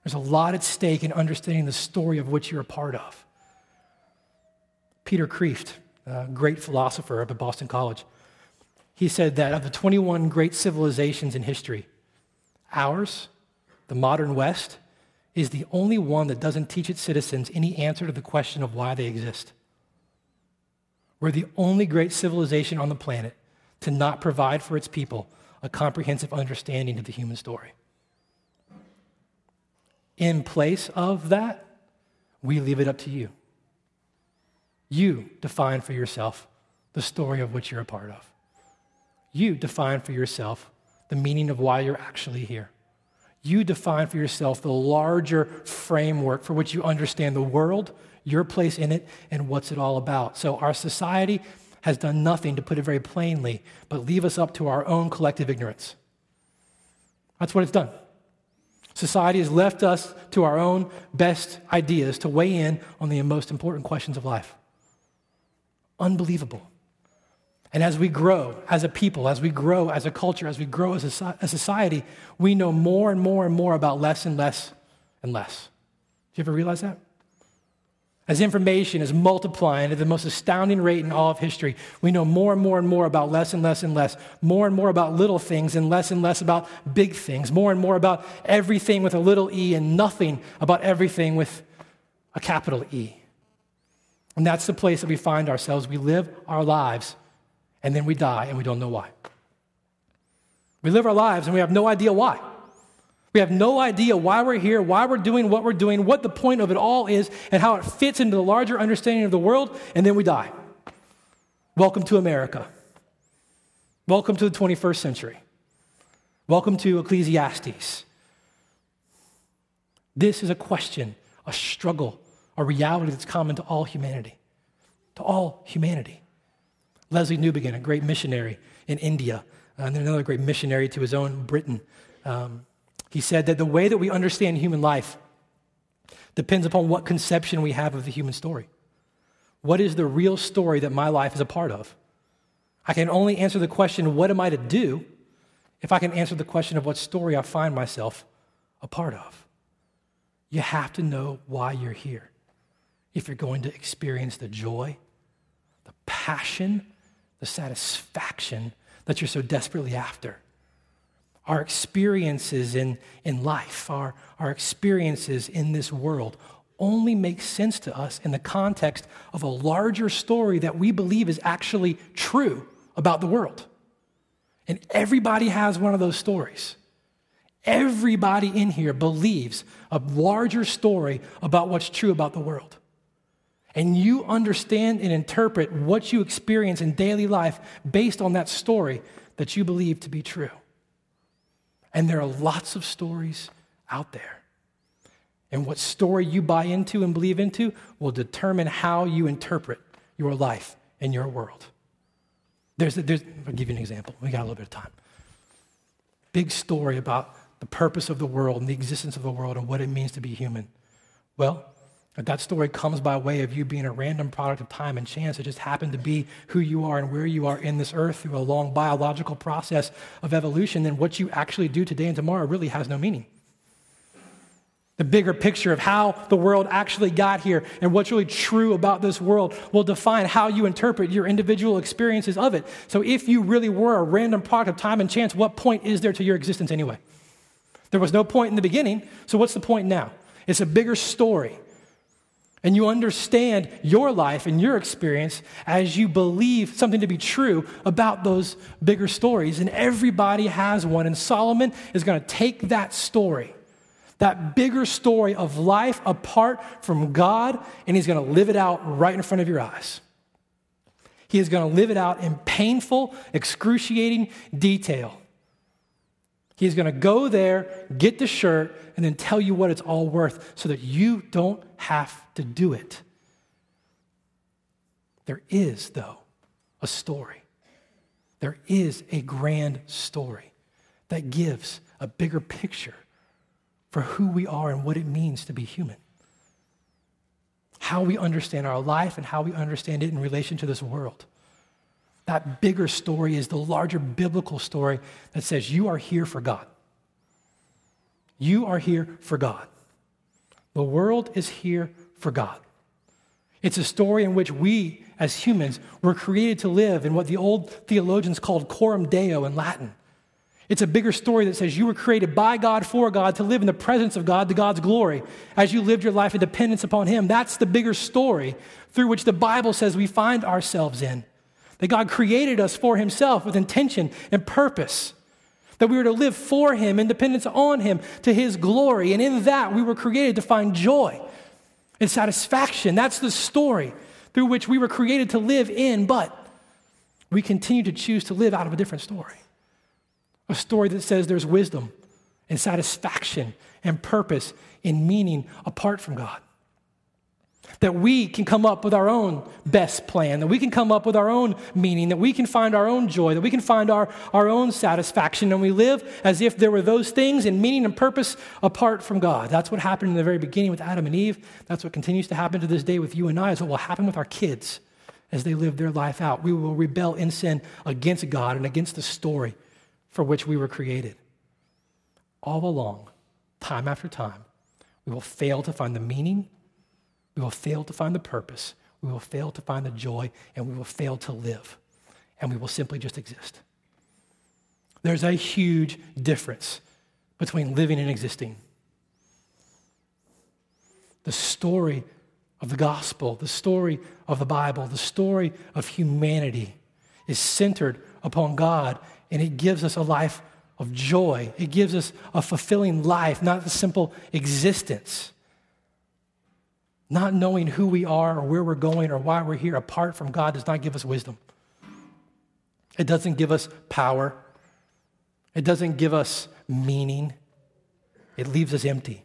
There's a lot at stake in understanding the story of which you're a part of. Peter Kreeft, a great philosopher up at Boston College, he said that of the 21 great civilizations in history, ours, the modern West, is the only one that doesn't teach its citizens any answer to the question of why they exist. We're the only great civilization on the planet to not provide for its people a comprehensive understanding of the human story. In place of that, we leave it up to you. You define for yourself the story of which you're a part of. You define for yourself the meaning of why you're actually here. You define for yourself the larger framework for which you understand the world, your place in it, and what's it all about. So, our society has done nothing, to put it very plainly, but leave us up to our own collective ignorance. That's what it's done. Society has left us to our own best ideas to weigh in on the most important questions of life. Unbelievable. And as we grow as a people, as we grow as a culture, as we grow as a, society, we know more and more and more about less and less and less. Do you ever realize that? As information is multiplying at the most astounding rate in all of history, we know more and more and more about less and less and less, more and more about little things and less and less about big things, more and more about everything with a little e and nothing about everything with a capital E. And that's the place that we find ourselves. We live our lives and then we die and we don't know why. We live our lives and we have no idea why. We have no idea why we're here, why we're doing what we're doing, what the point of it all is, and how it fits into the larger understanding of the world, and then we die. Welcome to America. Welcome to the 21st century. Welcome to Ecclesiastes. This is a question, a struggle, a reality that's common to all humanity. To all humanity. Lesslie Newbigin, a great missionary in India, and then another great missionary to his own Britain. Um, he said that the way that we understand human life depends upon what conception we have of the human story. What is the real story that my life is a part of? I can only answer the question, what am I to do, if I can answer the question of what story I find myself a part of. You have to know why you're here. If you're going to experience the joy, the passion, the satisfaction that you're so desperately after our experiences in, in life, our, our experiences in this world, only make sense to us in the context of a larger story that we believe is actually true about the world. And everybody has one of those stories. Everybody in here believes a larger story about what's true about the world. And you understand and interpret what you experience in daily life based on that story that you believe to be true. And there are lots of stories out there. And what story you buy into and believe into will determine how you interpret your life and your world. There's, there's, I'll give you an example. We got a little bit of time. Big story about the purpose of the world and the existence of the world and what it means to be human. Well, that story comes by way of you being a random product of time and chance. It just happened to be who you are and where you are in this earth through a long biological process of evolution. Then what you actually do today and tomorrow really has no meaning. The bigger picture of how the world actually got here and what's really true about this world will define how you interpret your individual experiences of it. So, if you really were a random product of time and chance, what point is there to your existence anyway? There was no point in the beginning, so what's the point now? It's a bigger story. And you understand your life and your experience as you believe something to be true about those bigger stories. And everybody has one. And Solomon is going to take that story that bigger story of life apart from God, and he's going to live it out right in front of your eyes. He is going to live it out in painful, excruciating detail. He's going to go there, get the shirt, and then tell you what it's all worth so that you don't have to do it. There is, though, a story. There is a grand story that gives a bigger picture for who we are and what it means to be human. How we understand our life and how we understand it in relation to this world. That bigger story is the larger biblical story that says you are here for God. You are here for God. The world is here for God. It's a story in which we, as humans, were created to live in what the old theologians called coram deo in Latin it's a bigger story that says you were created by God for God to live in the presence of God, to God's glory, as you lived your life in dependence upon Him. That's the bigger story through which the Bible says we find ourselves in. That God created us for Himself with intention and purpose. That we were to live for Him, in dependence on Him, to His glory. And in that, we were created to find joy and satisfaction. That's the story through which we were created to live in, but we continue to choose to live out of a different story a story that says there's wisdom and satisfaction and purpose and meaning apart from God. That we can come up with our own best plan, that we can come up with our own meaning, that we can find our own joy, that we can find our, our own satisfaction, and we live as if there were those things and meaning and purpose apart from God. That's what happened in the very beginning with Adam and Eve. That's what continues to happen to this day with you and I, is what will happen with our kids as they live their life out. We will rebel in sin against God and against the story for which we were created. All along, time after time, we will fail to find the meaning, we will fail to find the purpose, we will fail to find the joy, and we will fail to live. And we will simply just exist. There's a huge difference between living and existing. The story of the gospel, the story of the Bible, the story of humanity is centered upon God and it gives us a life of joy. It gives us a fulfilling life, not a simple existence. Not knowing who we are or where we're going or why we're here apart from God does not give us wisdom. It doesn't give us power. It doesn't give us meaning. It leaves us empty.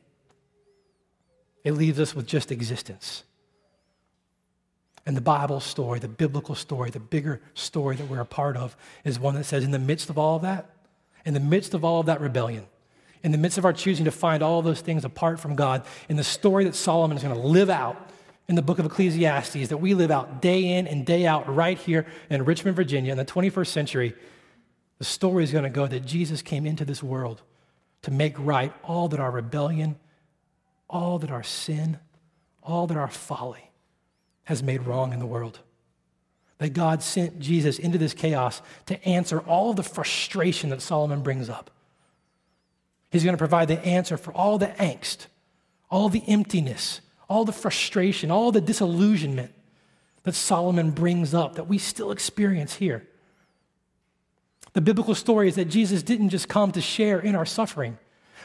It leaves us with just existence. And the Bible story, the biblical story, the bigger story that we're a part of is one that says, in the midst of all of that, in the midst of all of that rebellion, in the midst of our choosing to find all those things apart from God, in the story that Solomon is going to live out in the book of Ecclesiastes, that we live out day in and day out right here in Richmond, Virginia, in the 21st century, the story is going to go that Jesus came into this world to make right all that our rebellion, all that our sin, all that our folly has made wrong in the world. That God sent Jesus into this chaos to answer all the frustration that Solomon brings up. He's going to provide the answer for all the angst, all the emptiness, all the frustration, all the disillusionment that Solomon brings up that we still experience here. The biblical story is that Jesus didn't just come to share in our suffering,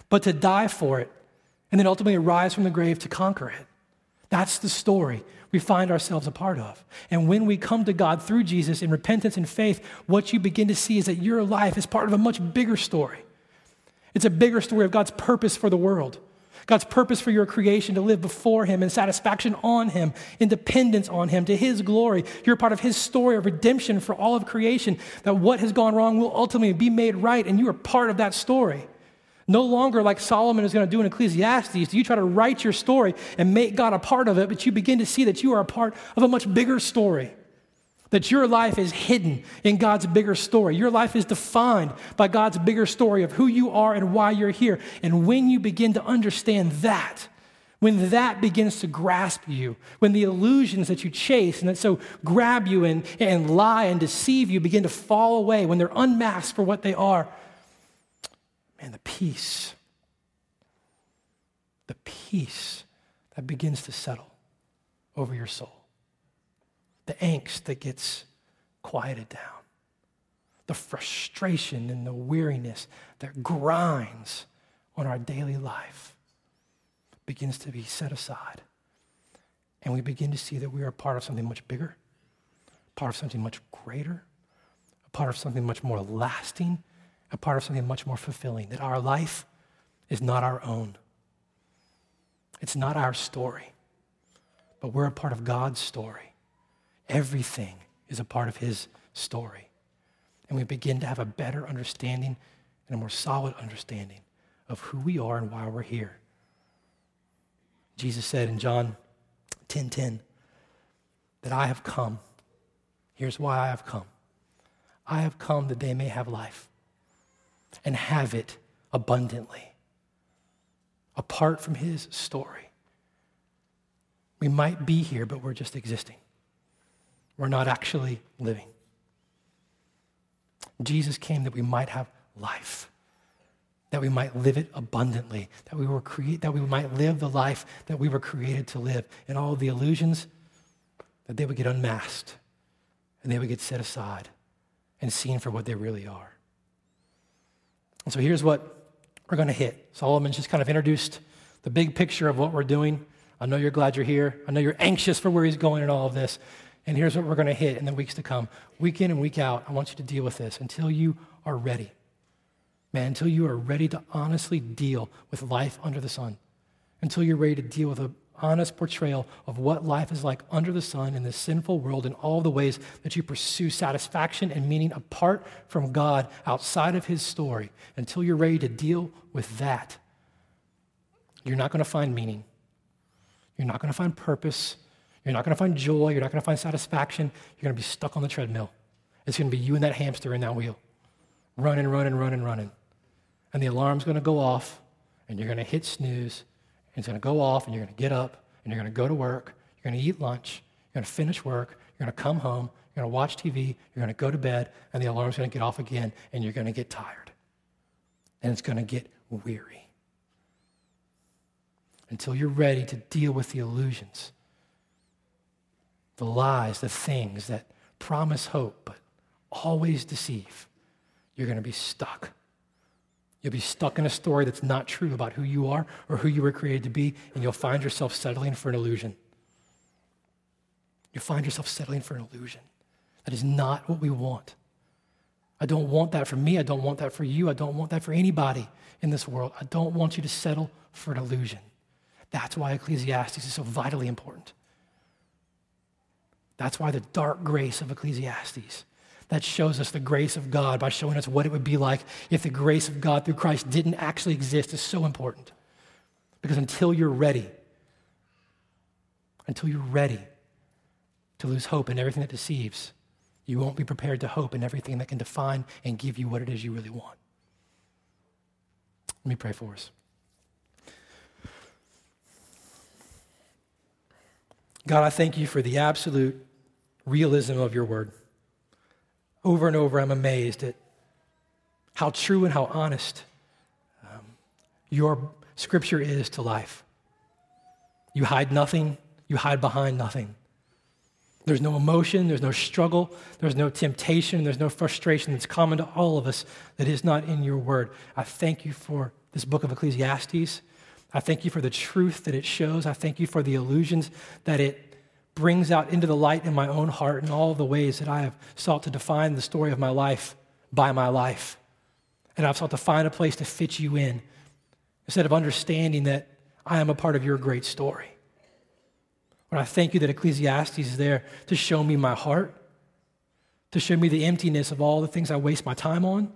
but to die for it and then ultimately rise from the grave to conquer it. That's the story we find ourselves a part of. And when we come to God through Jesus in repentance and faith, what you begin to see is that your life is part of a much bigger story. It's a bigger story of God's purpose for the world. God's purpose for your creation to live before Him in satisfaction on Him, in dependence on Him, to His glory. You're part of His story of redemption for all of creation, that what has gone wrong will ultimately be made right, and you are part of that story. No longer, like Solomon is going to do in Ecclesiastes, do you try to write your story and make God a part of it, but you begin to see that you are a part of a much bigger story. That your life is hidden in God's bigger story. Your life is defined by God's bigger story of who you are and why you're here. And when you begin to understand that, when that begins to grasp you, when the illusions that you chase and that so grab you and, and lie and deceive you begin to fall away, when they're unmasked for what they are, man, the peace, the peace that begins to settle over your soul the angst that gets quieted down, the frustration and the weariness that grinds on our daily life begins to be set aside. And we begin to see that we are part of something much bigger, part of something much greater, a part of something much more lasting, a part of something much more fulfilling, that our life is not our own. It's not our story, but we're a part of God's story. Everything is a part of his story. And we begin to have a better understanding and a more solid understanding of who we are and why we're here. Jesus said in John 10:10 10, 10, that I have come. Here's why I have come. I have come that they may have life and have it abundantly. Apart from his story, we might be here, but we're just existing. We're not actually living. Jesus came that we might have life, that we might live it abundantly, that we were create, that we might live the life that we were created to live, and all the illusions that they would get unmasked and they would get set aside and seen for what they really are. And so here's what we're going to hit. Solomon's just kind of introduced the big picture of what we're doing. I know you're glad you're here. I know you're anxious for where he's going and all of this. And here's what we're going to hit in the weeks to come. Week in and week out, I want you to deal with this until you are ready. Man, until you are ready to honestly deal with life under the sun. Until you're ready to deal with an honest portrayal of what life is like under the sun in this sinful world in all the ways that you pursue satisfaction and meaning apart from God outside of His story. Until you're ready to deal with that, you're not going to find meaning. You're not going to find purpose. You're not going to find joy. You're not going to find satisfaction. You're going to be stuck on the treadmill. It's going to be you and that hamster in that wheel, running, running, running, running. And the alarm's going to go off, and you're going to hit snooze, and it's going to go off, and you're going to get up, and you're going to go to work. You're going to eat lunch. You're going to finish work. You're going to come home. You're going to watch TV. You're going to go to bed, and the alarm's going to get off again, and you're going to get tired. And it's going to get weary until you're ready to deal with the illusions the lies, the things that promise hope but always deceive, you're going to be stuck. You'll be stuck in a story that's not true about who you are or who you were created to be, and you'll find yourself settling for an illusion. You'll find yourself settling for an illusion. That is not what we want. I don't want that for me. I don't want that for you. I don't want that for anybody in this world. I don't want you to settle for an illusion. That's why Ecclesiastes is so vitally important. That's why the dark grace of Ecclesiastes that shows us the grace of God by showing us what it would be like if the grace of God through Christ didn't actually exist is so important. Because until you're ready, until you're ready to lose hope in everything that deceives, you won't be prepared to hope in everything that can define and give you what it is you really want. Let me pray for us. God, I thank you for the absolute realism of your word. Over and over, I'm amazed at how true and how honest um, your scripture is to life. You hide nothing, you hide behind nothing. There's no emotion, there's no struggle, there's no temptation, there's no frustration that's common to all of us that is not in your word. I thank you for this book of Ecclesiastes. I thank you for the truth that it shows. I thank you for the illusions that it brings out into the light in my own heart and all the ways that I have sought to define the story of my life by my life. And I've sought to find a place to fit you in instead of understanding that I am a part of your great story. Lord, I thank you that Ecclesiastes is there to show me my heart, to show me the emptiness of all the things I waste my time on,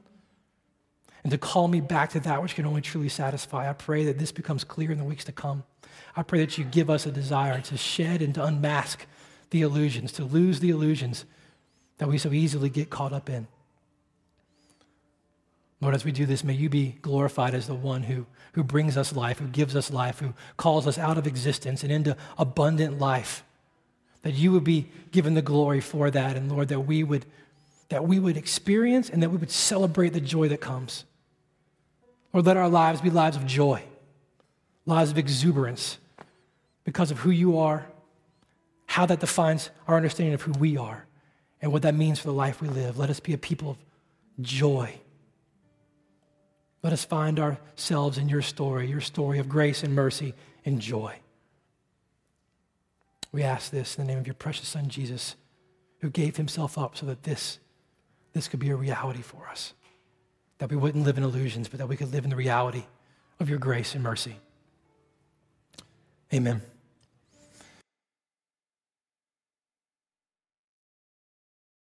and to call me back to that which can only truly satisfy. I pray that this becomes clear in the weeks to come. I pray that you give us a desire to shed and to unmask the illusions, to lose the illusions that we so easily get caught up in. Lord, as we do this, may you be glorified as the one who, who brings us life, who gives us life, who calls us out of existence and into abundant life. That you would be given the glory for that, and Lord, that we would, that we would experience and that we would celebrate the joy that comes. Lord, let our lives be lives of joy, lives of exuberance because of who you are, how that defines our understanding of who we are, and what that means for the life we live. Let us be a people of joy let us find ourselves in your story, your story of grace and mercy and joy. We ask this in the name of your precious Son, Jesus, who gave himself up so that this, this could be a reality for us. That we wouldn't live in illusions, but that we could live in the reality of your grace and mercy. Amen.